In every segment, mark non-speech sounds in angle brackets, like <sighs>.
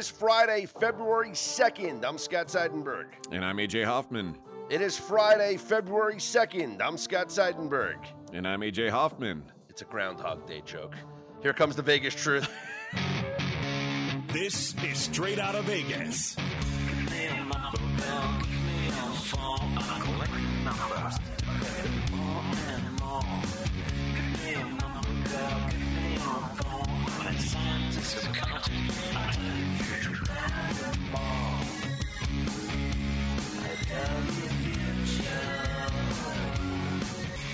is Friday, February 2nd. I'm Scott Seidenberg. And I'm AJ Hoffman. It is Friday, February 2nd. I'm Scott Seidenberg. And I'm AJ Hoffman. It's a Groundhog Day joke. Here comes the Vegas truth. <laughs> This is straight out of Vegas.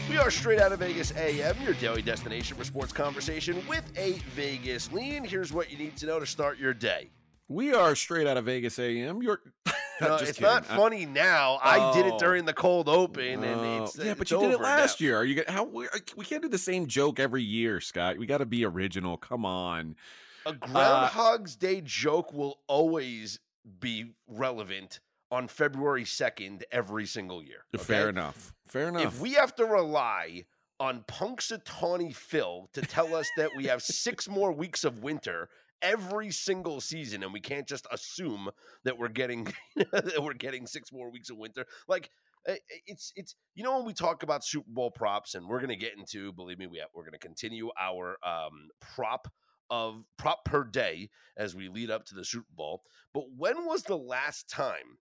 We are straight out of Vegas AM, your daily destination for sports conversation with a Vegas lean. Here's what you need to know to start your day. We are straight out of Vegas AM. You're <laughs> No, Just it's kidding. not I- funny now. I did it Oh. during the cold open, and Oh, it's yeah, but it's you did it last now. year. Are you get- how we, uh, we can't do the same joke every year, Scott? We got to be original. Come on. A uh, Groundhog's Day joke will always be relevant on February 2nd every single year. Fair enough. Fair enough. If we have to rely on Punxsutawney Phil to tell us that we have six <laughs> more weeks of winter every single season, and we can't just assume that we're getting <laughs> that we're getting six more weeks of winter, like. i- i- It's it's you know when we talk about Super Bowl props and we're gonna get into believe me we have, we're gonna continue our um, prop of prop per day as we lead up to the Super Bowl. But when was the last time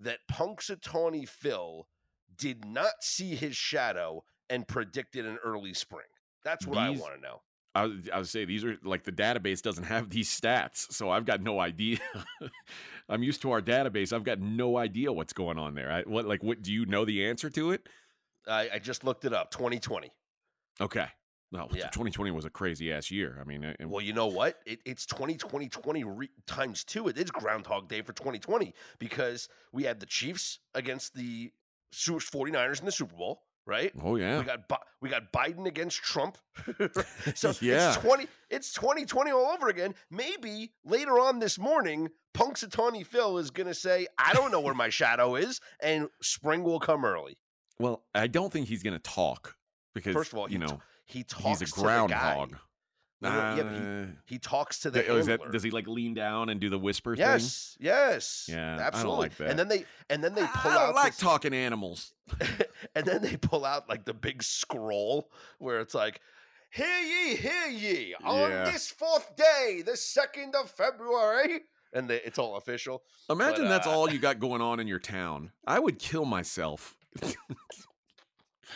that Punxsutawney Phil did not see his shadow and predicted an early spring? That's what I want to know. I I would say these are like the database doesn't have these stats, so I've got no idea. <laughs> I'm used to our database. I've got no idea what's going on there. I, what like what do you know the answer to it? I, I just looked it up. 2020. Okay. No, Yeah. 2020 was a crazy ass year. I mean, and Well, you know what? It, it's 2020 20 re- times two. It is Groundhog Day for 2020 because we had the Chiefs against the 49ers in the Super Bowl, right? oh yeah, We got Bi- we got Biden against Trump. <laughs> <laughs> so Yeah. it's 20 it's 2020 all over again. Maybe later on this morning, Punxsutawney Phil is going to say, "I don't know where my shadow is," and spring will come early. Well, I don't think he's going to talk because First of all, you he t- know He talks he's a to the guy. groundhog. No, no, yeah, he- Uh, He talks to the th- oh, is that- does he like lean down and do the whisper thing? Yes, yes, Yeah, I don't absolutely. like that. And then they and then they pull I out like this- talking animals. <laughs> and then they pull out like the big scroll where it's like, "Hear ye, hear ye! On Yeah. this fourth day, the second of February," and they, it's all official. Imagine But, that's uh, all you got going on in your town. I would kill myself. <laughs>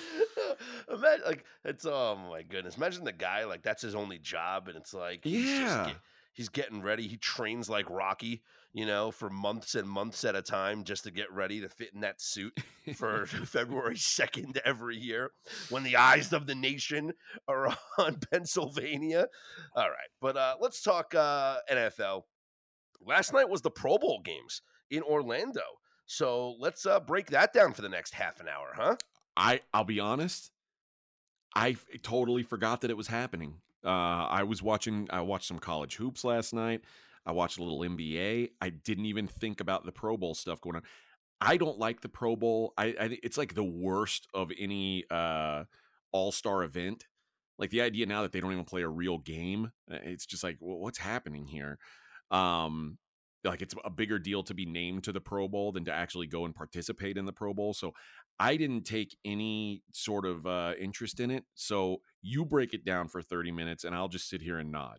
<laughs> Imagine like it's oh my goodness. Imagine the guy like that's his only job, and it's like he's just Yeah. get- he's getting ready. He trains like Rocky, you know, for months and months at a time just to get ready to fit in that suit for <laughs> <laughs> February second every year when the eyes of the nation are on Pennsylvania. All right, but uh, let's talk uh, NFL. Last night was the Pro Bowl games in Orlando. So let's uh, break that down for the next half an hour, huh? I I'll be honest. I totally forgot that it was happening. Uh, I was watching. I watched some college hoops last night. I watched a little NBA. I didn't even think about the Pro Bowl stuff going on. I don't like the Pro Bowl. I, I it's like the worst of any uh, All Star event. Like the idea now that they don't even play a real game. uh, It's just like, well, what's happening here? Um, like it's a bigger deal to be named to the Pro Bowl than to actually go and participate in the Pro Bowl. So I didn't take any sort of uh, interest in it. So you break it down for 30 minutes and I'll just sit here and nod.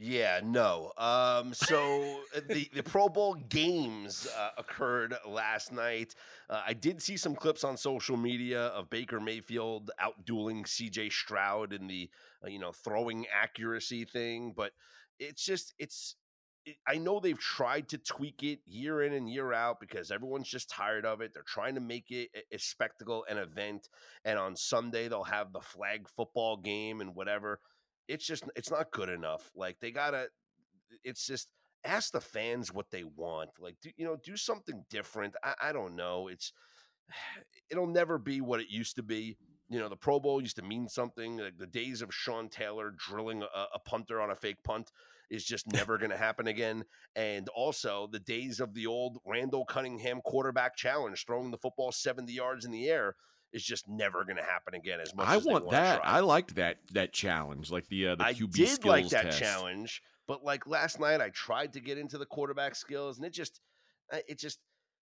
Yeah, no. Um, so uh, the the <laughs> Pro Bowl games uh, occurred last night. Uh, I did see some clips on social media of Baker Mayfield outdueling C.J. Stroud in the uh, you know throwing accuracy thing, but it's just it's. I know they've tried to tweak it year in and year out because everyone's just tired of it. They're trying to make it a- a spectacle, an event, and on Sunday they'll have the flag football game and whatever it's just it's not good enough. Like they gotta, it's just ask the fans what they want. Like do, you know, do something different. I, I don't know. It's <sighs> it'll never be what it used to be. You know, the Pro Bowl used to mean something. Like the days of Sean Taylor drilling a, a punter on a fake punt is just never going to happen again. And also the days of the old Randall Cunningham quarterback challenge, throwing the football 70 yards in the air, is just never going to happen again. As much I as want that. I liked that that challenge, like the uh, the QB I did skills like that test. challenge, But like last night, I tried to get into the quarterback skills, and it just, uh, it just,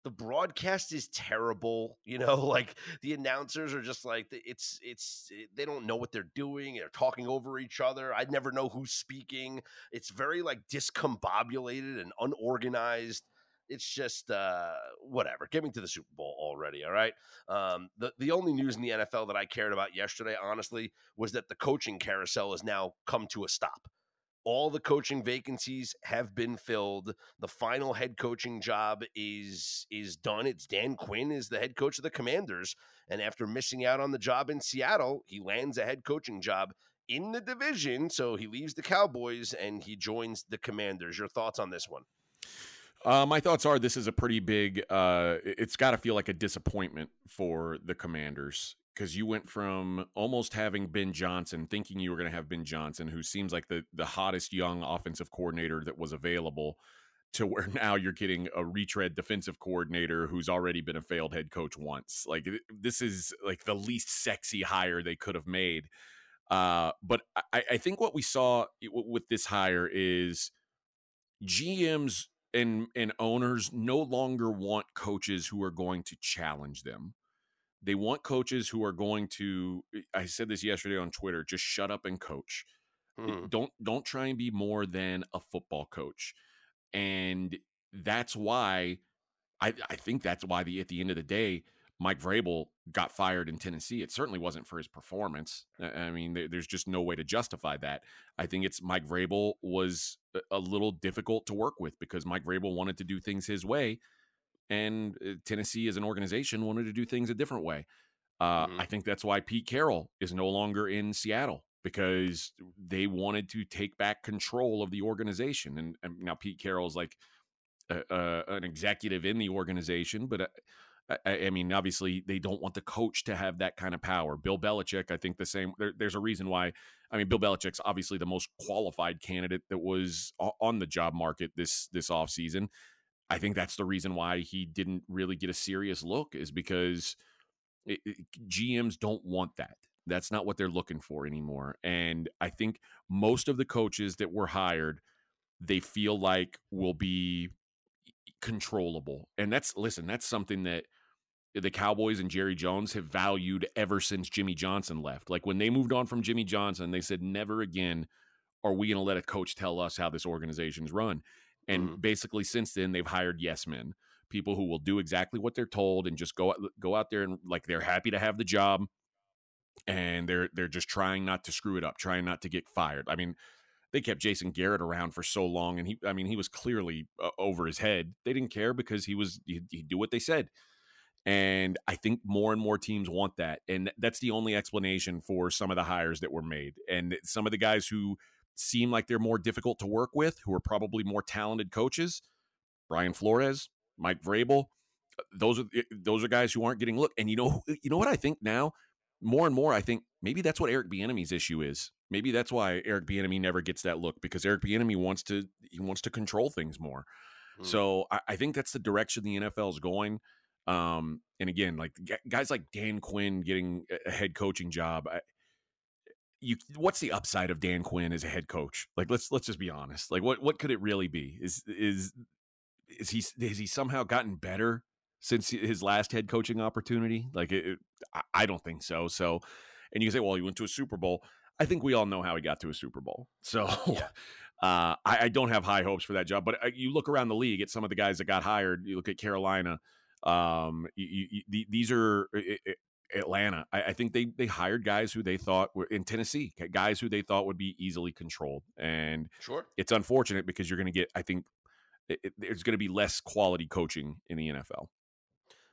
the broadcast is terrible. You know, <laughs> like the announcers are just like it's, it's, it, they don't know what they're doing. They're talking over each other. I never know who's speaking. It's very like discombobulated and unorganized it's just uh, whatever. Get me to the Super Bowl already. All right. Um, the the only news in the NFL that I cared about yesterday, honestly, was that the coaching carousel has now come to a stop. All the coaching vacancies have been filled. The final head coaching job is is done. It's Dan Quinn is the head coach of the Commanders, and after missing out on the job in Seattle, he lands a head coaching job in the division. So he leaves the Cowboys and he joins the Commanders. Your thoughts on this one? Uh, my thoughts are this is a pretty big. Uh, it's got to feel like a disappointment for the Commanders because you went from almost having Ben Johnson, thinking you were going to have Ben Johnson, who seems like the the hottest young offensive coordinator that was available, to where <laughs> now you're getting a retread defensive coordinator who's already been a failed head coach once. Like this is like the least sexy hire they could have made. Uh, but I, I think what we saw with this hire is GMs and and owners no longer want coaches who are going to challenge them. They want coaches who are going to eh, I said this yesterday on Twitter, just shut up and coach. Hmm. Don't don't try and be more than a football coach. And that's why I I think that's why the at the end of the day Mike Vrabel got fired in Tennessee. It certainly wasn't for his performance. I mean, there's just no way to justify that. I think it's Mike Vrabel was a little difficult to work with because Mike Vrabel wanted to do things his way, and uh, Tennessee as an organization wanted to do things a different way. Uh, mm-hmm. I think that's why Pete Carroll is no longer in Seattle because they wanted to take back control of the organization. And, and now Pete Carroll is like a, a, an executive in the organization, but uh, I, I, mean, obviously, they don't want the coach to have that kind of power. Bill Belichick, I think the same. There, there's a reason why. I mean, Bill Belichick's obviously the most qualified candidate that was on the job market this this offseason. I think that's the reason why he didn't really get a serious look is because it, it, GMs don't want that. That's not what they're looking for anymore. And I think most of the coaches that were hired, they feel like will be controllable. And that's listen, that's something that the Cowboys and Jerry Jones have valued ever since Jimmy Johnson left. Like when they moved on from Jimmy Johnson, they said never again are we going to let a coach tell us how this organization's run. And mm-hmm. basically since then they've hired yes men, people who will do exactly what they're told and just go go out there and like they're happy to have the job and they're they're just trying not to screw it up, trying not to get fired. I mean, they kept Jason Garrett around for so long, and he, I mean, he was clearly uh, over his head. They didn't care because he was he'd, he'd do what they said, and I think more and more teams want that, and that's the only explanation for some of the hires that were made, and some of the guys who seem like they're more difficult to work with, who are probably more talented coaches, Brian Flores, Mike Vrabel, uh, those are eh, those are guys who aren't getting look. And you know, <laughs> you know what I think now, more and more, I think maybe that's what Eric Bieniemy's issue is maybe that's why Eric Bieniemy never gets that look because Eric Bieniemy wants to he wants to control things more. Mm. So I, I, think that's the direction the NFL is going. Um, and again, like guys like Dan Quinn getting a head coaching job, I, you what's the upside of Dan Quinn as a head coach? Like let's let's just be honest. Like what what could it really be? Is is is he has he somehow gotten better since his last head coaching opportunity? Like it, it, I don't think so. So, and you say, well, he went to a Super Bowl. I think we all know how he got to a Super Bowl. <laughs> So yeah. uh, I, I, don't have high hopes for that job. But uh, you look around the league at some of the guys that got hired. You look at Carolina. Um, you, you, these are Atlanta. I, I, think they they hired guys who they thought were in Tennessee, guys who they thought would be easily controlled. And sure, it's unfortunate because you're going to get. I think it, it, there's going to be less quality coaching in the NFL.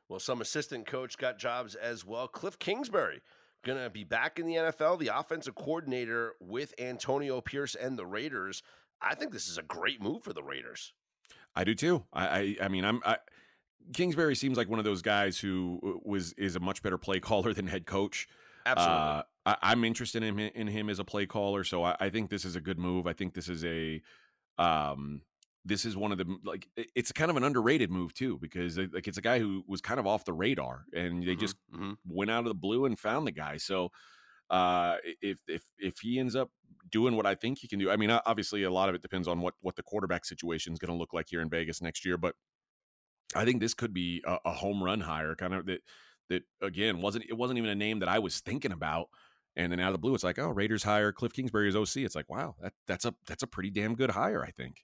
Well, some assistant coach got jobs as well. Cliff Kingsbury going to be back in the NFL, the offensive coordinator with Antonio Pierce and the Raiders. I think this is a great move for the Raiders. I do too. I I, I mean, I'm I, Kingsbury seems like one of those guys who uh, was is a much better play caller <laughs> than head coach. Absolutely. Uh, I, am interested in him, in him as a play caller, so I, I, think this is a good move. I think this is a um, this is one of the like it's kind of an underrated move too because like it's a guy who was kind of off the radar and they mm-hmm, just mm-hmm. went out of the blue and found the guy so Uh, if if if he ends up doing what I think he can do, I mean, obviously a lot of it depends on what what the quarterback situation is going to look like here in Vegas next year. But I think this could be a, a home run hire, kind of that that again wasn't it wasn't even a name that I was thinking about. And then out of the blue, it's like, oh, Raiders hire Cliff Kingsbury as OC. It's like, wow, that, that's a that's a pretty damn good hire, I think.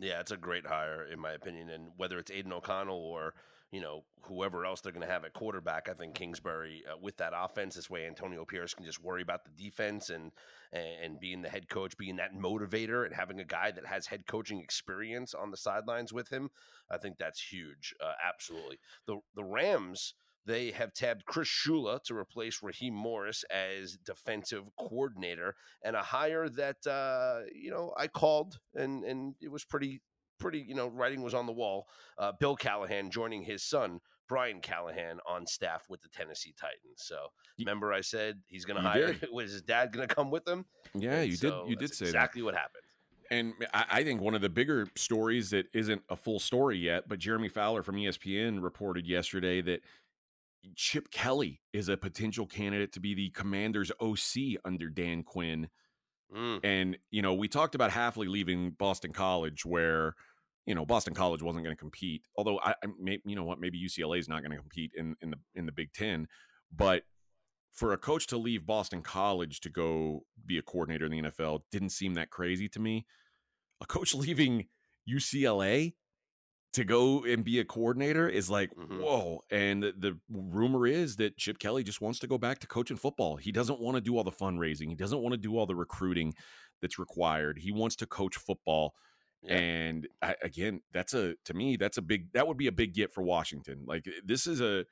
Yeah, it's a great hire in my opinion. And whether it's Aidan O'Connell or you know whoever else they're going to have at quarterback, I think Kingsbury uh, with that offense this way, Antonio Pierce can just worry about the defense and and being the head coach, being that motivator, and having a guy that has head coaching experience on the sidelines with him. I think that's huge. Uh, absolutely. The the Rams they have tabbed Chris Shula to replace Raheem Morris as defensive coordinator, and a hire that uh, you know I called, and and it was pretty pretty you know writing was on the wall. Uh, Bill Callahan joining his son Brian Callahan on staff with the Tennessee Titans. So remember, I said he's going to hire. Did. <laughs> Was his dad going to come with him? Yeah, and you so did. You did say exactly that. what happened. And I think one of the bigger stories that isn't a full story yet, but Jeremy Fowler from ESPN reported yesterday that Chip Kelly is a potential candidate to be the commander's OC under Dan Quinn. Mm. And, you know, we talked about Hafley leaving Boston College where, you know, Boston College wasn't going to compete. Although I, I may, you know what, maybe UCLA is not going to compete in, in the in the Big Ten. But for a coach to leave Boston College to go be a coordinator in the NFL didn't seem that crazy to me. A coach <laughs> leaving UCLA to go and be a coordinator is like mm-hmm. whoa and the, the, rumor is that chip kelly just wants to go back to coaching football he doesn't want to do all the fundraising he doesn't want to do all the recruiting that's required he wants to coach football yeah. and I, again that's a to me that's a big that would be a big get for washington like eh, this is a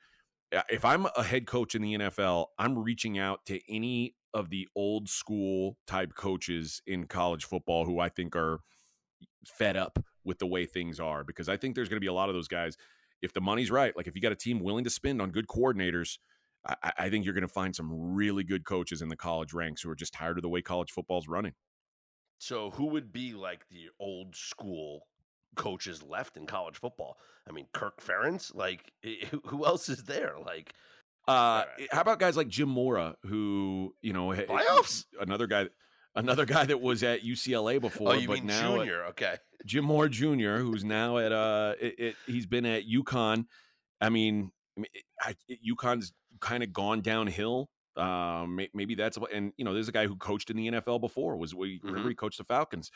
eh, if i'm a head coach in the nfl i'm reaching out to any of the old school type coaches in college football who i think are fed up with the way things are because I think there's going to be a lot of those guys. If the money's right, like if you got a team willing to spend on good coordinators, I, I think you're going to find some really good coaches in the college ranks who are just tired of the way college football's running. So, who would be like the old school coaches left in college football? I mean, Kirk Ferentz. Like, eh, who else is there? Like, uh, right. how about guys like Jim Mora, who you know, eh, playoffs? Another guy another <laughs> guy that was at UCLA oh, before. Oh, you but mean now Junior? At, okay. Jim Mora Jr., who's now at uh, it, it, he's been at UConn. I mean, I, UConn's kind of gone downhill. Um, maybe that's and you know, there's a guy who coached in the NFL before. Was we mm-hmm. remember he coached the Falcons?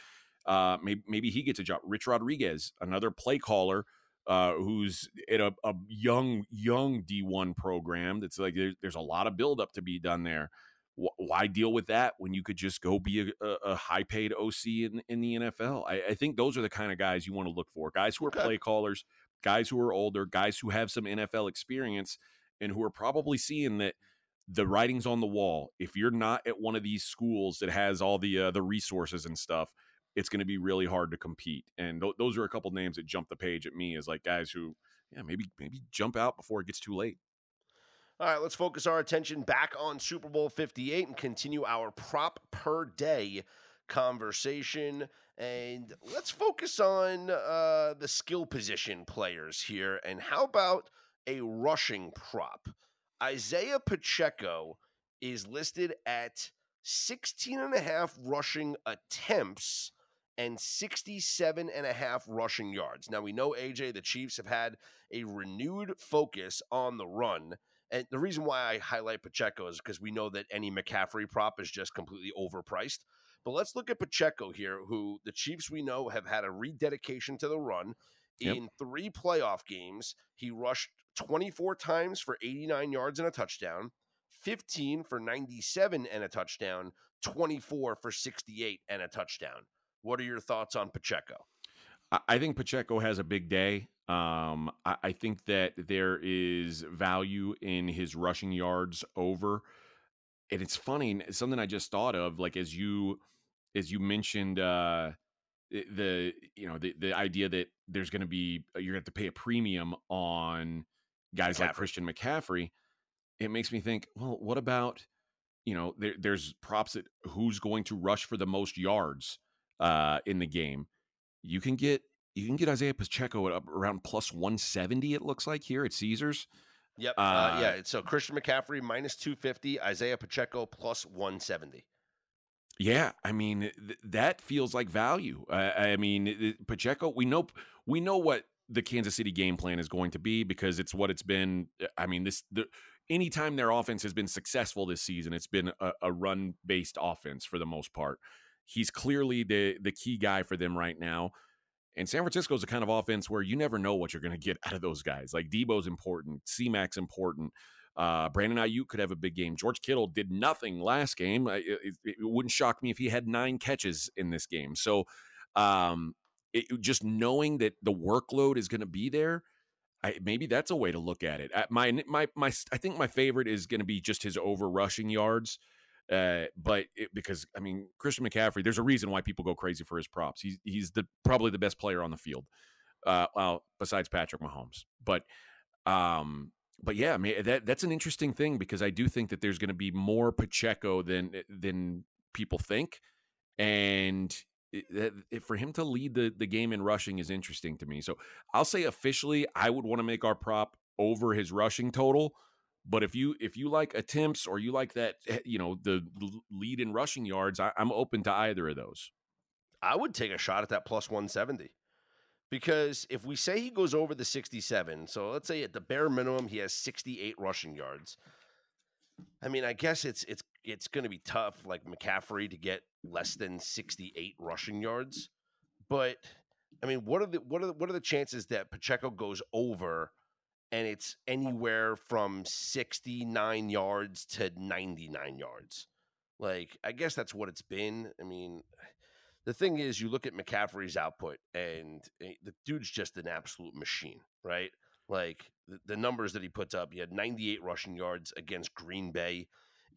Uh, maybe maybe he gets a job. Rich Rodriguez, another play caller, uh, who's at a, a young young D1 program. That's like there's, there's a lot of buildup to be done there why deal with that when you could just go be a, a high paid OC in, in the NFL? I, I, think those are the kind of guys you want to look for guys who are okay. play callers, guys who are older, guys who have some NFL experience, and who are probably seeing that the writing's on the wall. If you're not at one of these schools that has all the uh, the resources and stuff, it's going to be really hard to compete. And th- those are a couple names that jump the page at me as like guys who, yeah, maybe maybe jump out before it gets too late. All right, let's focus our attention back on Super Bowl 58 and continue our prop per day conversation. And let's focus on uh, the skill position players here. And how about a rushing prop? Isaiah Pacheco is listed at 16 and a half rushing attempts and 67 and a half rushing yards. Now we know AJ the Chiefs have had a renewed focus on the run and the reason why I highlight Pacheco is because we know that any McCaffrey prop is just completely overpriced. But let's look at Pacheco here, who the Chiefs we know have had a rededication to the run. Yep. In three playoff games, he rushed 24 times for 89 yards and a touchdown, 15 for 97 and a touchdown, 24 for 68 and a touchdown. What are your thoughts on Pacheco? I think Pacheco has a big day. Um, I, I, think that there is value in his rushing yards over. And it's funny, something I just thought of, like as you as you mentioned uh the you know the the idea that there's going to be uh, you're going to have to pay a premium on guys McCaffrey. like Christian McCaffrey. It makes me think, well, what about you know there, there's props that who's going to rush for the most yards uh in the game. You can get you can get Isaiah Pacheco at around plus 170, it looks like here at Caesars. Yep. Uh, Uh, yeah. So Christian McCaffrey minus 250, Isaiah Pacheco plus 170. Yeah, I mean th- that feels like value. I, I mean Pacheco. We know we know what the Kansas City game plan is going to be because it's what it's been. Uh, I mean this the anytime their offense has been successful this season, it's been a, a run based offense for the most part. He's clearly the the key guy for them right now. And San Francisco's the kind of offense where you never know what you're going to get <laughs> out of those guys. Like Deebo's important, C-Mac's important. Uh, Brandon Aiyuk could have a big game. George Kittle did nothing last game. I- It, it, wouldn't shock me if he had nine catches in this game. So, um, it, just knowing that the workload is going to be there, I, maybe that's a way to look at it. Uh, My my my, I think my favorite is going to be just his over rushing yards. Uh, but it, because I mean Christian McCaffrey, there's a reason why people go crazy for his props. He's he's the probably the best player on the field, uh, well besides Patrick Mahomes. But um, but yeah, I mean eh, that that's an interesting thing because I do think that there's going to be more Pacheco than eh, than people think, and it, it- eh, for him to lead the the game in rushing is interesting to me. So I'll say officially, I would want to make our prop over his rushing total. But if you if you like attempts or you like that, eh, you know the lead in rushing yards, I, I'm open to either of those. I would take a shot at that plus 170 because if we say he goes over the 67, so let's say at the bare minimum he has 68 rushing yards. I mean, I guess it's it's it's going to be tough, like McCaffrey, to get less than 68 rushing yards. But I mean, what are the what are the, what are the chances that Pacheco goes over, and it's anywhere from 69 yards to 99 yards? Like, I guess that's what it's been. I mean, the thing is, you look at McCaffrey's output, and eh, the dude's just an absolute machine, right? Like the, the numbers that he puts up, he had 98 rushing yards against Green Bay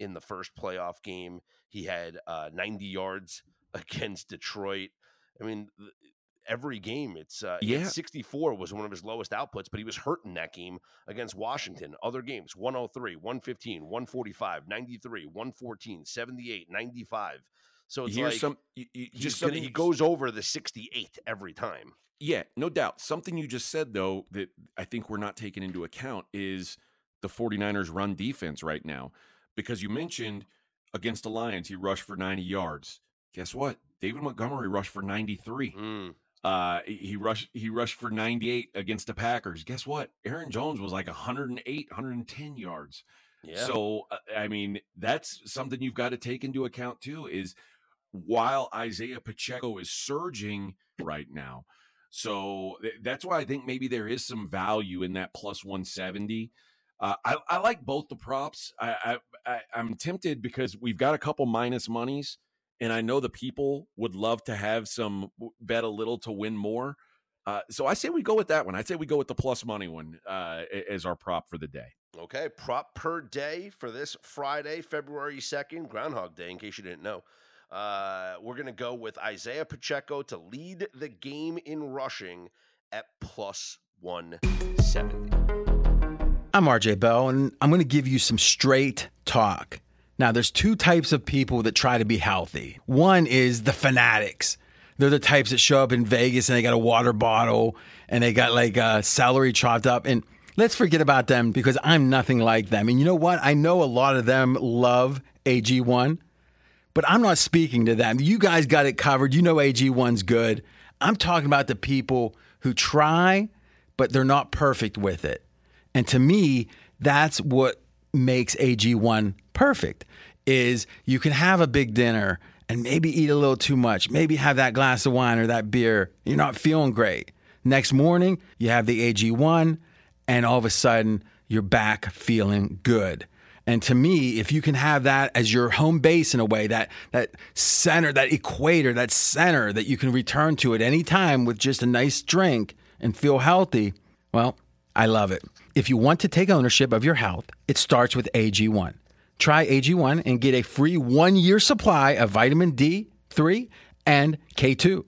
in the first playoff game. He had uh, 90 yards <laughs> against Detroit. I mean, every game, it's uh, Yeah. 64 was one of his lowest outputs, but he was hurt in that game against Washington. Other games, 103, 115, 145, 93, 114, 78, 95. So it's Here's like some you, you- just gonna, he goes over the 68 every time. Yeah, no doubt. Something you just said, though, that I think we're not taking into account is the 49ers run defense right now. Because you mentioned against the Lions, he rushed for 90 yards. Guess what? David Montgomery rushed for 93. Mm. Uh, he he rushed he rushed for 98 against the Packers. Guess what? Aaron Jones was like 108, 110 yards. Yeah. So uh, I mean, that's something you've got to take into account too. Is while Isaiah Pacheco is surging right now, so th- that's why I think maybe there is some value in that plus one seventy. Uh, I, I like both the props. I, I, I I'm tempted because we've got a couple minus monies, and I know the people would love to have some bet a little to win more. Uh, so I say we go with that one. I say we go with the plus money one uh, as our prop for the day. Okay, prop per day for this Friday, February 2nd, Groundhog Day, in case you didn't know. Uh, we're going to go with Isaiah Pacheco to lead the game in rushing at plus 170. I'm RJ Bell, and I'm going to give you some straight talk. Now, there's two types of people that try to be healthy. One is the fanatics. They're the types that show up in Vegas and they got a water bottle and they got like uh, celery chopped up. And let's forget about them because I'm nothing like them. And you know what? I know a lot of them love AG1, but I'm not speaking to them. You guys got it covered. You know AG1's good. I'm talking about the people who try, but they're not perfect with it. And to me, that's what makes AG1 perfect is you can have a big dinner and maybe eat a little too much, maybe have that glass of wine or that beer. You're not feeling great. Next morning, you have the AG1 and all of a sudden you're back feeling good. And to me, if you can have that as your home base in a way, that that center, that equator, that center that you can return to at any time with just a nice drink and feel healthy, well, I love it. If you want to take ownership of your health, it starts with AG1. Try AG1 and get a free one year supply of vitamin D3 and K2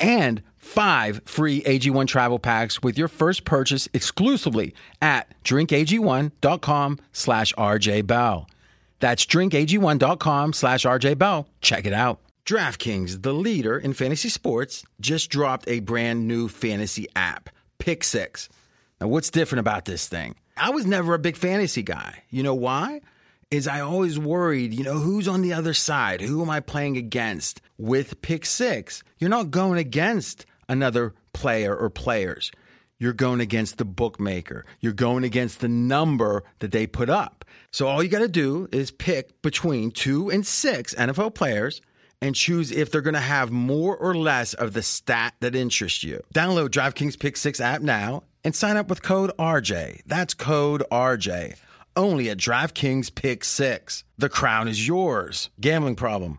and five free AG1 travel packs with your first purchase exclusively at drinkag1.com slash rjbell. That's drinkag1.com slash rjbell. Check it out. DraftKings, the leader in fantasy sports, just dropped a brand new fantasy app, Pick Six. Now, what's different about this thing? I was never a big fantasy guy. You know why? Is I always worried, you know, who's on the other side? Who am I playing against? With pick six, you're not going against another player or players. You're going against the bookmaker. You're going against the number that they put up. So all you got to do is pick between two and six NFL players and choose if they're going to have more or less of the stat that interests you. Download DraftKings Pick 6 app now and sign up with code RJ. That's code RJ. Only at DraftKings Pick 6. The crown is yours. Gambling problem?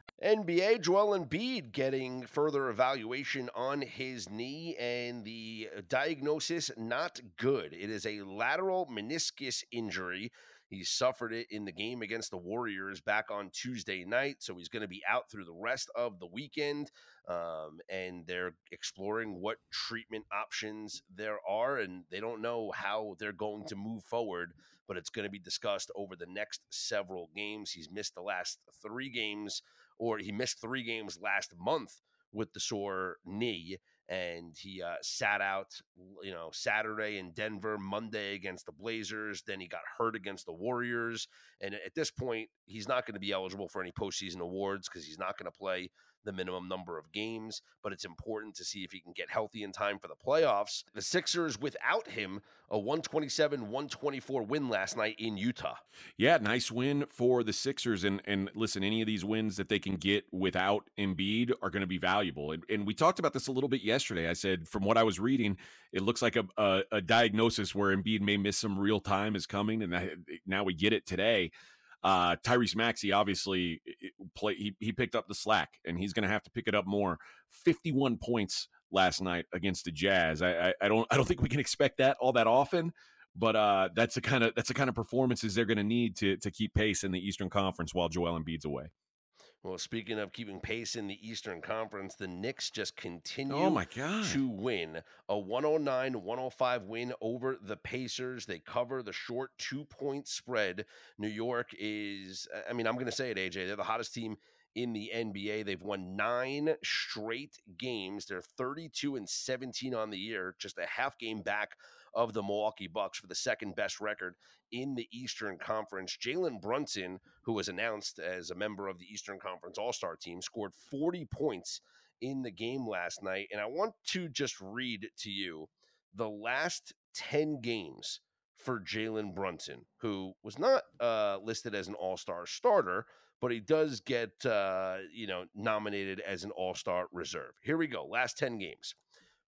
NBA, Joel Embiid getting further evaluation on his knee, and the diagnosis not good. It is a lateral meniscus injury. He suffered it in the game against the Warriors back on Tuesday night, so he's going to be out through the rest of the weekend. Um, and they're exploring what treatment options there are, and they don't know how they're going to move forward. But it's going to be discussed over the next several games. He's missed the last three games or he missed three games last month with the sore knee and he uh, sat out you know saturday in denver monday against the blazers then he got hurt against the warriors and at this point he's not going to be eligible for any postseason awards because he's not going to play the minimum number of games, but it's important to see if he can get healthy in time for the playoffs. The Sixers, without him, a 127 124 win last night in Utah. Yeah, nice win for the Sixers. And and listen, any of these wins that they can get without Embiid are going to be valuable. And, and we talked about this a little bit yesterday. I said, from what I was reading, it looks like a, a, a diagnosis where Embiid may miss some real time is coming. And that, now we get it today. Uh, Tyrese Maxey obviously play he, he picked up the slack and he's going to have to pick it up more. 51 points last night against the Jazz. I, I, I don't I don't think we can expect that all that often, but uh, that's the kind of that's the kind of performances they're going to need to to keep pace in the Eastern Conference while Joel Embiid's away. Well, speaking of keeping pace in the Eastern Conference, the Knicks just Oh continue my god. to win a 109 105 win over the Pacers. They cover the short two point spread. New York is, I mean, I'm going to say it, AJ. They're the hottest team in the NBA. They've won nine straight games. They're 32 and 17 on the year, just a half game back of the Milwaukee Bucks for the second best record in the Eastern Conference. Jalen Brunson, who was announced as a member of the Eastern Conference All Star team, scored 40 points in the game last night. And I want to just read to you the last 10 games for Jalen Brunson, who was not uh, listed as an All Star starter, but he does get uh, you know nominated as an All Star reserve. Here we go. Last 10 games.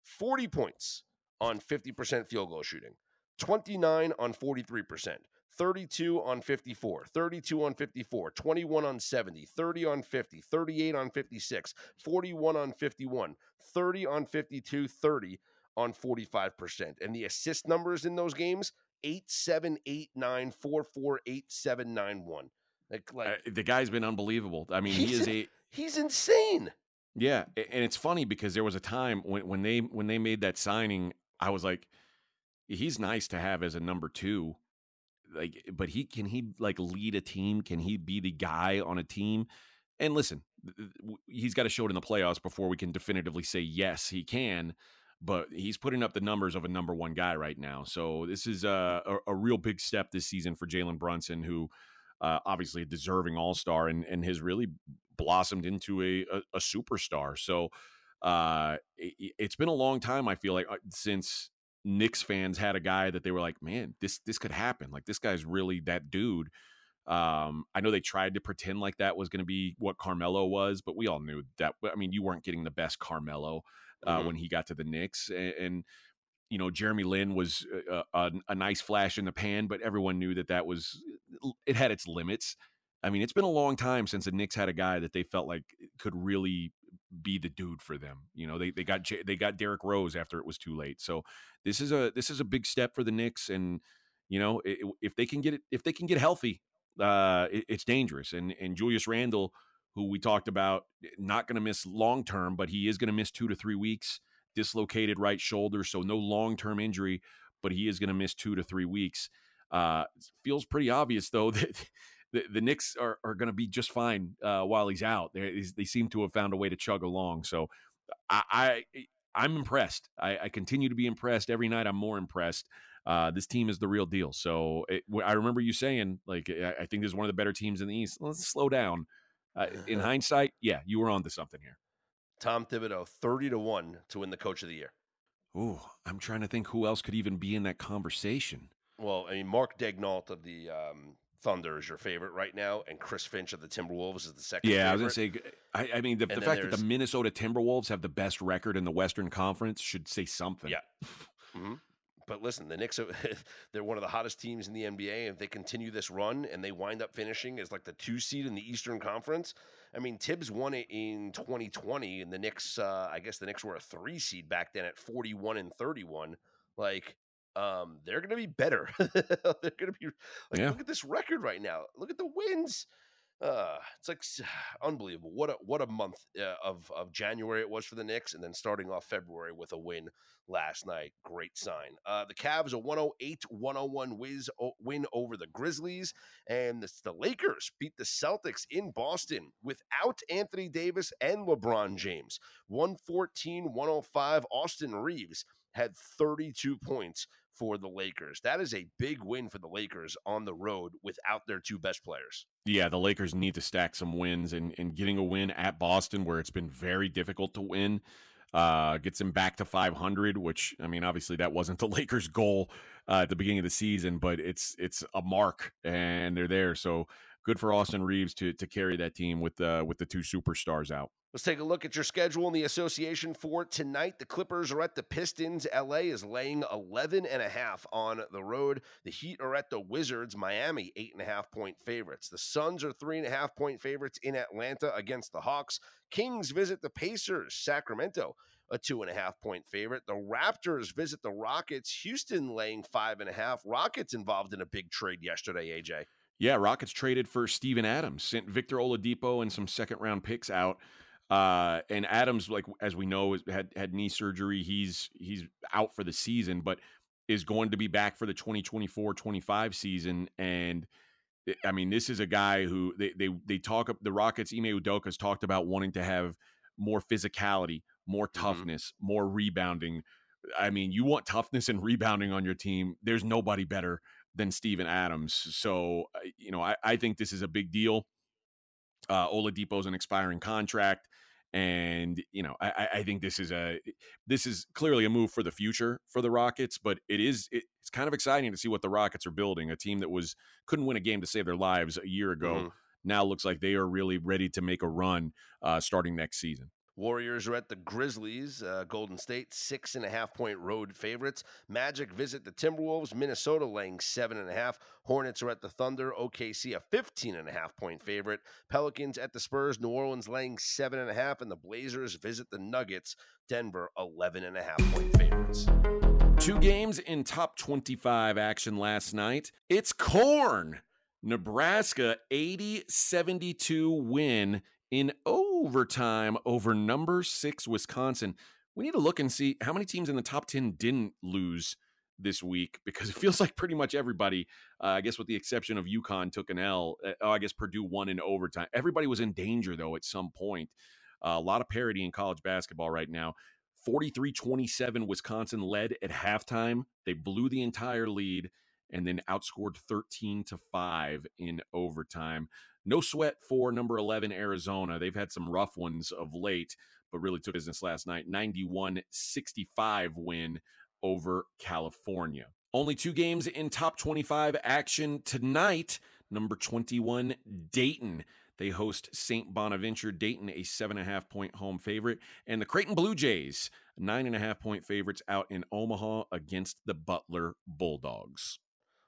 40 points on 50% field goal shooting. 29 on 43%. 32 on 54, 32 on 54, 21 on 70, 30 on 50, 38 on 56, 41 on 51, 30 on 52, 30 on 45%. And the assist numbers in those games 8789 448791. Like, like Uh, the guy's been unbelievable. I mean, he is a- he's insane. Yeah, and it's funny because there was a time when when they when they made that signing, I was like, he's nice to have as a number two, like, but he can he like lead a team? Can he be the guy on a team? And listen, th- th- w- he's got to show it in the playoffs before we can definitively say yes, he can. But he's putting up the numbers of a number one guy right now. So this is a a, a real big step this season for Jalen Brunson, who uh, obviously a deserving All Star and and has really blossomed into a a, a superstar. So uh, it, it's been a long time. I feel like uh, since Knicks fans had a guy that they were like, man, this this could happen. Like this guy's really that dude. Um, I know they tried to pretend like that was going to be what Carmelo was, but we all knew that. I mean, you weren't getting the best Carmelo uh, Mhm. when he got to the Knicks, and, and you know Jeremy Lin was a, a, a nice flash in the pan, but everyone knew that that was it had its limits. I mean, it's been a long time since the Knicks had a guy that they felt like could really be the dude for them. You know, they they got they got Derrick Rose after it was too late. So this is a this is a big step for the Knicks, and you know if they can get it if they can get healthy, uh, it, it's dangerous. And and Julius Randle, who we talked about, eh, not going to miss long term, but he is going to miss two to three weeks, dislocated right shoulder, so no long term injury, but he is going to miss two to three weeks. Uh, feels pretty obvious though <laughs> that. The, the Knicks are, are going to be just fine uh, while he's out. They, they seem to have found a way to chug along. So I, I I'm impressed. I, I, continue to be impressed every night. I'm more impressed. Uh, this team is the real deal. So it, I remember you saying, like, I, think this is one of the better teams in the East. Let's slow down. Uh, in <laughs> hindsight, yeah, you were on to something here. Tom Thibodeau, thirty to one to win the Coach of the Year. Ooh, I'm trying to think who else could even be in that conversation. Well, I mean, Mark Daigneault of the um, Thunder is your favorite right now, and Chris Finch of the Timberwolves is the second. Yeah, favorite. I was gonna say. I, I mean, the, the fact that the Minnesota Timberwolves have the best record in the Western Conference should say something. Yeah. Mm-hmm. But listen, the Knicks, <laughs> they're one of the hottest teams in the NBA. If they continue this run and they wind up finishing as like the two seed in the Eastern Conference, I mean, Thibs won it in 2020, and the Knicks, uh, I guess the Knicks were a three seed back then at 41 and 31. Like, um, they're going to be better. <laughs> they're going to be like, yeah. look at this record right now. Look at the wins. Uh, it's like <sighs> unbelievable. What a what a month uh, of of January it was for the Knicks, and then starting off February with a win last night. Great sign. Uh, the Cavs a 108-101 whiz, win over the Grizzlies, and the, the Lakers beat the Celtics in Boston without Anthony Davis and LeBron James. 114-105. Austin Reaves had 32 points for the Lakers. That is a big win for the Lakers on the road without their two best players. Yeah, the Lakers need to stack some wins and, and getting a win at Boston where it's been very difficult to win. Uh, gets them back to 500, which I mean, obviously that wasn't the <laughs> Lakers' goal uh, at the beginning of the season, but it's it's a mark, and they're there. So good for Austin Reaves to to carry that team with the with the two superstars out. Let's take a look at your schedule in the association for tonight. The Clippers are at the Pistons. LA is laying 11 and a half on the road. The Heat are at the Wizards. Miami, eight and a half point favorites. The Suns are three and a half point favorites in Atlanta against the Hawks. Kings visit the Pacers. Sacramento, a two and a half point favorite. The Raptors visit the Rockets. Houston laying five and a half. Rockets involved in a big trade yesterday, AJ. Yeah, Rockets traded for Steven Adams, sent Victor Oladipo and some second round picks out. Uh, and Adams, like as we know, had had knee surgery. He's he's out for the season, but is going to be back for the 2024-25 season. And eh, I mean, this is a guy who they they they talk up the Rockets. Ime Udoka's talked about wanting to have more physicality, more mm-hmm. toughness, mm-hmm. more rebounding. I mean, you want toughness and rebounding on your team. There's nobody better than Steven Adams. So, uh, you know, I, I think this is a big deal. Uh, Oladipo's an expiring contract and you know I, I think this is a this is clearly a move for the future for the rockets but it is it's kind of exciting to see what the rockets are building a team that was couldn't win a game to save their lives a year ago mm-hmm. now looks like they are really ready to make a run uh, starting next season Warriors are at the Grizzlies. Uh, Golden State, six and a half point road favorites. Magic visit the Timberwolves. Minnesota laying seven and a half. Hornets are at the Thunder. OKC, a 15 and a half point favorite. Pelicans at the Spurs. New Orleans laying seven and a half. And the Blazers visit the Nuggets. Denver, 11 and a half point favorites. Two games in top 25 action last night. It's corn. Nebraska 80 72 win in overtime over number six Wisconsin. We need to look and see how many teams in the top 10 didn't lose this week because it feels like pretty much everybody, uh, I guess with the exception of UConn, took an L. Uh, oh, I guess Purdue won in overtime. Everybody was in danger, though, at some point. Uh, a lot of parity in college basketball right now. 43 27, Wisconsin led at halftime. They blew the entire lead and then outscored 13 to 5 in overtime. No sweat for number 11, Arizona. They've had some rough ones of late, but really took business last night. 91 65 win over California. Only two games in top 25 action tonight. Number 21, Dayton. They host St. Bonaventure. Dayton, a seven and a half point home favorite. And the Creighton Blue Jays, nine and a half point favorites out in Omaha against the Butler Bulldogs.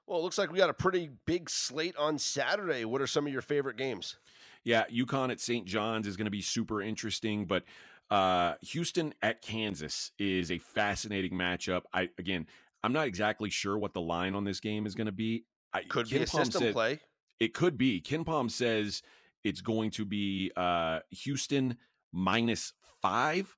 Well, it looks like we got a pretty big slate on Saturday. What are some of your favorite games? Yeah, UConn at St. John's is going to be super interesting, but uh, Houston at Kansas is a fascinating matchup. I again, I'm not exactly sure what the line on this game is going to be. I, Could KenPom be a system said, play. It could be. KenPom says it's going to be uh, Houston minus five.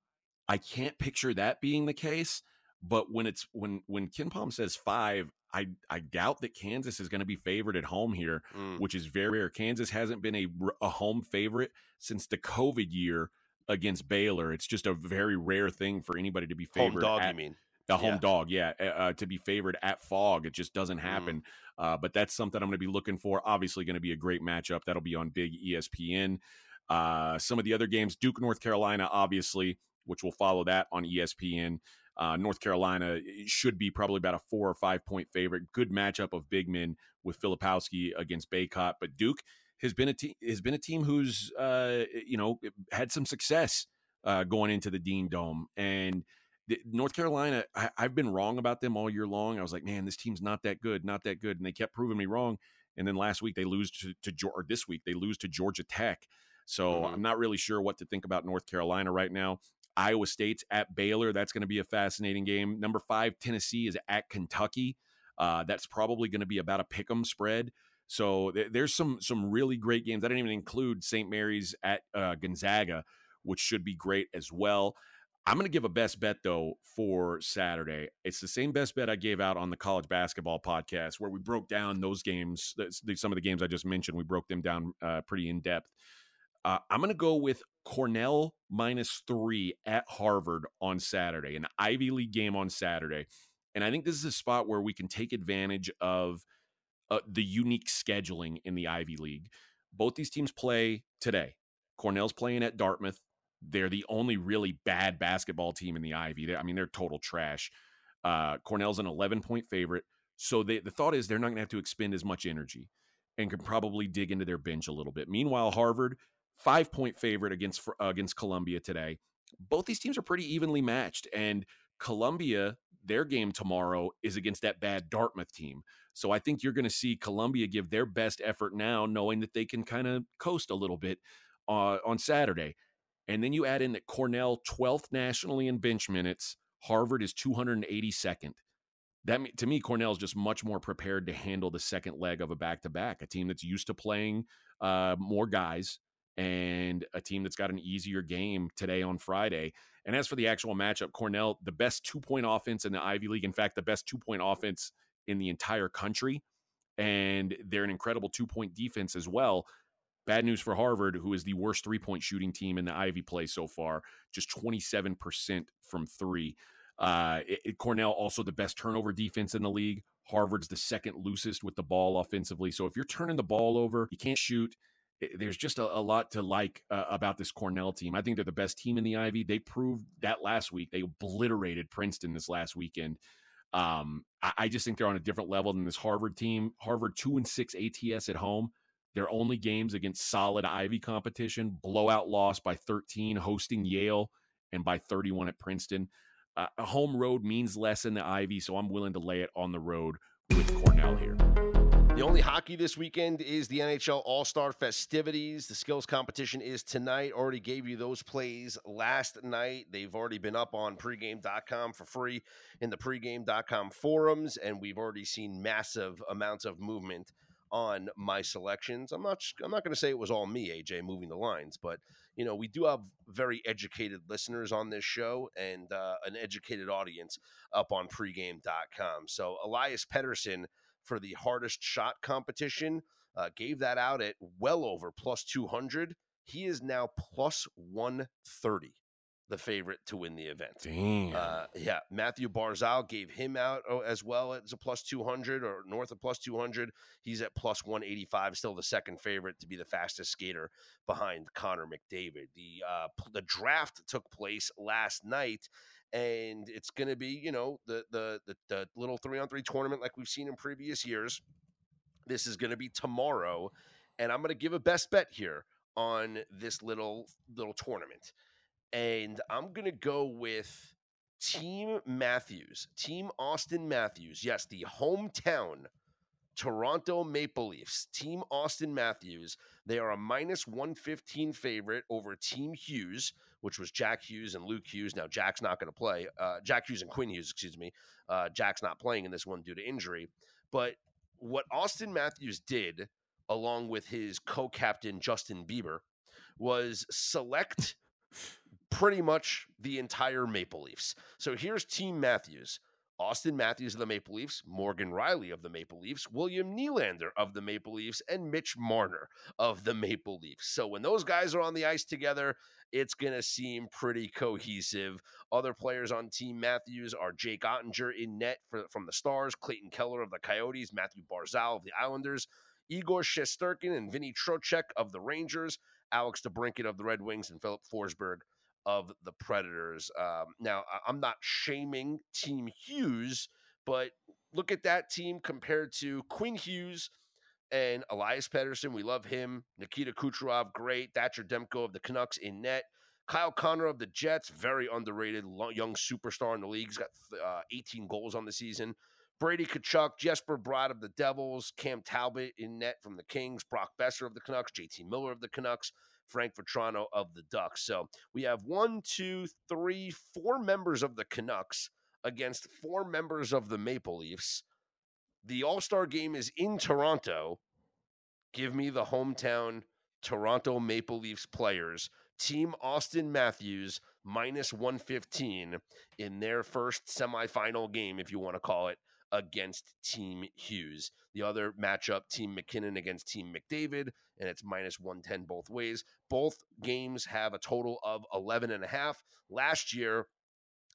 I can't picture that being the case. But when it's when when KenPom says five, I I doubt that Kansas is going to be favored at home here, Mm. which is very rare. Kansas hasn't been a, a home favorite since the COVID year against Baylor. It's just a very rare thing for anybody to be favored. Home dog, at, you mean? a home Yeah. dog, yeah, uh, to be favored at Phog. It just doesn't Mm-hmm. happen. Uh, but that's something I'm going to be looking for. Obviously, going to be a great matchup. That'll be on Big ESPN. Uh, some of the other games, Duke, North Carolina, obviously, which will follow that on ESPN. Uh, North Carolina should be probably about a four or five point favorite. Good matchup of big men with Filipowski against Bacot, but Duke has been a team has been a team who's uh, you know had some success uh, going into the Dean Dome and the- North Carolina, I, I've been wrong about them all year long. I was like, man, this team's not that good, not that good, and they kept proving me wrong. And then last week they lose to, to or this week they lose to Georgia Tech. So Mhm. I'm not really sure what to think about North Carolina right now. Iowa State's at Baylor. That's going to be a fascinating game. Number five, Tennessee is at Kentucky. Uh, that's probably going to be about a pick 'em spread. So th- there's some some really great games. I didn't even include St. Mary's at uh, Gonzaga, which should be great as well. I'm going to give a best bet though for Saturday. It's the same best bet I gave out on the college basketball podcast where we broke down those games. Some of the games I just mentioned, we broke them down uh, pretty in depth. Uh, I'm going to go with Cornell minus three at Harvard on Saturday, an Ivy League game on Saturday. And I think this is a spot where we can take advantage of uh, the unique scheduling in the Ivy League. Both these teams play today. Cornell's playing at Dartmouth. They're the only really bad basketball team in the Ivy. They're, I mean, they're total trash. Uh, Cornell's an 11 point favorite. So they, the thought is they're not going to have to expend as much energy and can probably dig into their bench a little bit. Meanwhile, Harvard, five point favorite against uh, against Columbia today. Both these teams are pretty evenly matched, and Columbia, their game tomorrow is against that bad Dartmouth team. So I think you're going to see Columbia give their best effort now, knowing that they can kind of coast a little bit uh, on Saturday. And then you add in that Cornell 12th nationally in bench minutes, Harvard is 282nd. That to me, Cornell is just much more prepared to handle the second leg of a back to back. A team that's used to playing uh, more guys and a team that's got an easier game today on Friday. And as for the actual matchup, Cornell, the best two point offense in the Ivy League. In fact, the best two point offense in the entire country. And they're an incredible two point defense as well. Bad news for Harvard, who is the worst three point shooting team in the Ivy play so far, just 27% from three. Uh, it- it- Cornell also the best turnover defense in the league. Harvard's the second loosest with the ball offensively. So if you're turning the ball over, you can't shoot. I- There's just a, a lot to like uh, about this Cornell team. I think they're the best team in the Ivy. They proved that last week. They obliterated Princeton this last weekend. Um, I, I just think they're on a different level than this Harvard team. Harvard two and six ATS at home. Their only games against solid Ivy competition, blowout loss by 13, hosting Yale, and by 31 at Princeton. Uh, home road means less in the Ivy, so I'm willing to lay it on the road with Cornell here. The only hockey this weekend is the NHL All Star festivities. The skills competition is tonight. Already gave you those plays last night. They've already been up on pregame.com for free in the pregame.com forums, and we've already seen massive amounts of movement on my selections. I'm not I'm not going to say it was all me, AJ, moving the lines, but you know we do have very educated listeners on this show and uh, an educated audience up on pregame.com. So Elias Pettersson for the hardest shot competition. Uh, gave that out at well over plus 200. He is now plus 130, the favorite to win the event. Damn. Uh, yeah, Mathew Barzal gave him out oh, as well as a plus 200 or north of plus 200. He's at plus 185, still the second favorite to be the fastest skater behind Connor McDavid. The uh, the draft took place last night, and it's going to be you know the, the the the little three on three tournament like we've seen in previous years. This is going to be tomorrow, and I'm going to give a best bet here on this little little tournament and I'm going to go with Team Matthews, Team Austin Matthews. Yes, the hometown Toronto Maple Leafs, Team Austin Matthews. They are a minus 115 favorite over Team Hughes, which was Jack Hughes and Luke Hughes. Now, Jack's not going to play. Uh, Jack Hughes and Quinn Hughes, excuse me. Uh, Jack's not playing in this one due to injury. But what Austin Matthews did along with his co captain, Justin Bieber, was select <laughs> pretty much the entire Maple Leafs. So here's Team Matthews. Austin Matthews of the Maple Leafs, Morgan Rielly of the Maple Leafs, William Nylander of the Maple Leafs, and Mitch Marner of the Maple Leafs. So when those guys are on the ice together, it's going to seem pretty cohesive. Other players on Team Matthews are Jake Oettinger in net for, from the Stars, Clayton Keller of the Coyotes, Mathew Barzal of the Islanders, Igor Shesterkin and Vinny Trocheck of the Rangers, Alex DeBrincat of the Red Wings, and Filip Forsberg of the Predators. Um, now, I'm not shaming Team Hughes, but look at that team compared to Quinn Hughes and Elias Pettersson. We love him. Nikita Kucherov, great. Thatcher Demko of the Canucks in net. Kyle Connor of the Jets, very underrated young superstar in the league. He's got uh, 18 goals on the season. Brady Tkachuk, Jesper Bratt of the Devils, Cam Talbot in net from the Kings, Brock Boeser of the Canucks, JT Miller of the Canucks, Frank Vatrano of the Ducks. So we have one, two, three, four members of the Canucks against four members of the Maple Leafs. The All Star game is in Toronto. Give me the hometown Toronto Maple Leafs players. Team Austin Matthews minus 115 in their first semifinal game, if you want to call it, against Team Hughes. The other matchup, Team MacKinnon against Team McDavid, and it's minus 110 both ways. Both games have a total of 11 and a half. Last year,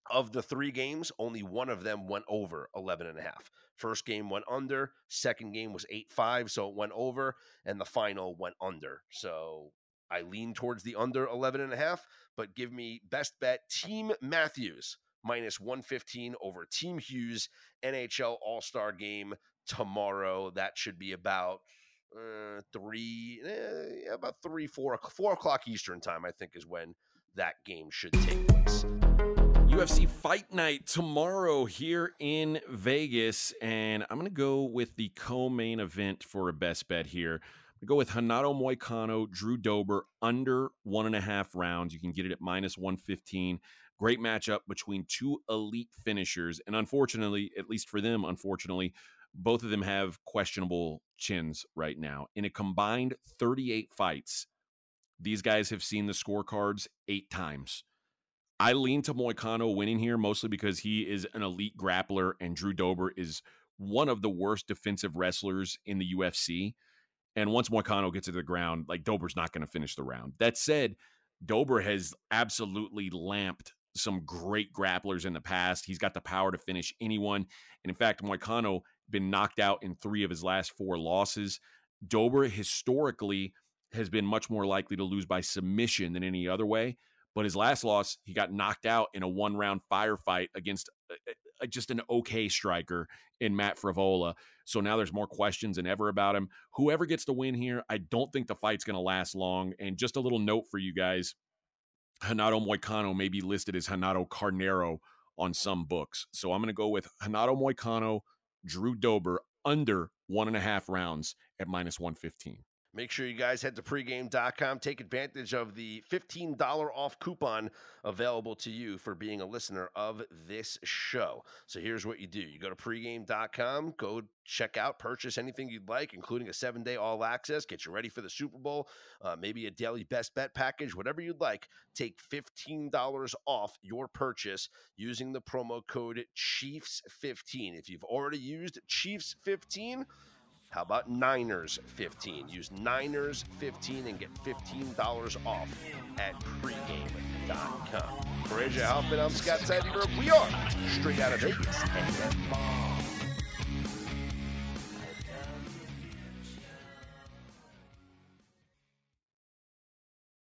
of the three games, only one of them went over 11 and a half. First game went under, second game was 8-5, so it went over, and the final went under. So I lean towards the under 11 and a half, but give me best bet Team Matthews minus 115 over Team Hughes NHL All Star game tomorrow. That should be about uh, three, eh, about three, four, four o'clock Eastern time. I think is when that game should take place. UFC Fight Night tomorrow here in Vegas, and I'm going to go with the co-main event for a best bet here. I'm go with Renato Moicano, Drew Dober under one and a half rounds. You can get it at minus 115. Great matchup between two elite finishers. And unfortunately, at least for them, unfortunately, both of them have questionable chins right now. In a combined 38 fights, these guys have seen the scorecards eight times. I lean to Moicano winning here mostly because he is an elite grappler and Drew Dober is one of the worst defensive wrestlers in the UFC. And once Moicano gets to the ground, like Dober's not going to finish the round. That said, Dober has absolutely lamped some great grapplers in the past. He's got the power to finish anyone. And in fact, Moicano been knocked out in three of his last four losses. Dober historically has been much more likely to lose by submission than any other way. But his last loss, he got knocked out in a one round firefight against a, a, just an okay striker in Matt Frevola. So now there's more questions than ever about him. Whoever gets the win here, I don't think the fight's going to last long. And just a little note for you guys Renato Moicano may be listed as Renato Carneiro on some books. So I'm going to go with Renato Moicano, Drew Dober under one and a half rounds at minus 115. Make sure you guys head to pregame.com. Take advantage of the $15 off coupon available to you for being a listener of this show. So here's what you do you go to pregame.com, go check out, purchase anything you'd like, including a seven day all access, get you ready for the Super Bowl, uh, maybe a daily best bet package, whatever you'd like. Take $15 off your purchase using the promo code Chiefs15. If you've already used Chiefs15, how about Niners 15? Use Niners 15 and get $15 off at pregame.com. For AJ Hoffman, I'm Scott Seidenberg. We are straight out of Vegas.